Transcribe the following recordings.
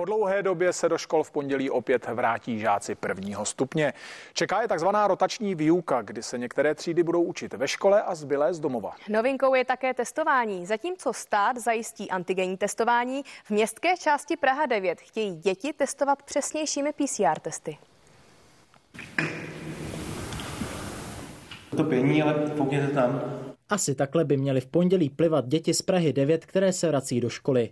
Po dlouhé době se do škol v pondělí opět vrátí žáci prvního stupně. Čeká je takzvaná rotační výuka, kdy se některé třídy budou učit ve škole a zbylé z domova. Novinkou je také testování. Zatímco stát zajistí antigenní testování, v městské části Praha 9 chtějí děti testovat přesnějšími PCR testy. To pění, ale koukněte tam. Asi takhle by měli v pondělí plivat děti z Prahy 9, které se vrací do školy.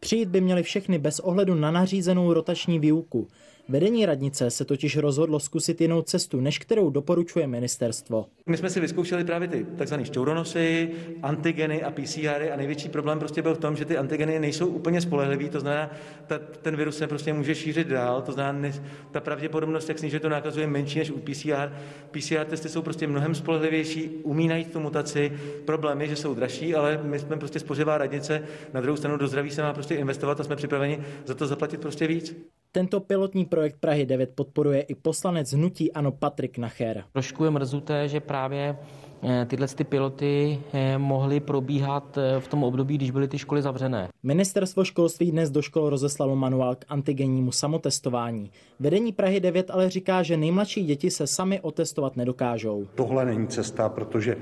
Přijít by měli všechny bez ohledu na nařízenou rotační výuku. Vedení radnice se totiž rozhodlo zkusit jinou cestu, než kterou doporučuje ministerstvo. My jsme si vyzkoušeli právě ty takzvané šťouronosy, antigeny a PCR a největší problém prostě byl v tom, že ty antigeny nejsou úplně spolehlivé, to znamená, ta, ten virus se prostě může šířit dál, to znamená, ne, ta pravděpodobnost, jak snižuje to nákazu, je menší než u PCR. PCR testy jsou prostě mnohem spolehlivější, umí najít tu mutaci. Problém je, že jsou dražší, ale my jsme prostě spořivá radnice, na druhou stranu do zdraví se má prostě investovat a jsme připraveni za to zaplatit prostě víc. Tento pilotní projekt Prahy 9 podporuje i poslanec hnutí Ano Patrik Nacher. Trošku je mrzuté, že právě eh, tyhle ty piloty eh, mohly probíhat eh, v tom období, když byly ty školy zavřené. Ministerstvo školství dnes do škol rozeslalo manuál k antigennímu samotestování. Vedení Prahy 9 ale říká, že nejmladší děti se sami otestovat nedokážou. Tohle není cesta, protože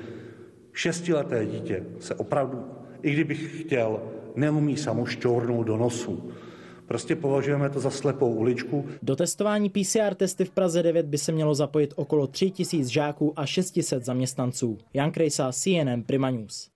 šestileté dítě se opravdu, i kdybych chtěl, neumí samo šťournout do nosu. Prostě považujeme to za slepou uličku. Do testování PCR testy v Praze 9 by se mělo zapojit okolo 3000 žáků a 600 zaměstnanců. Jan Krejsa, CNN Prima News.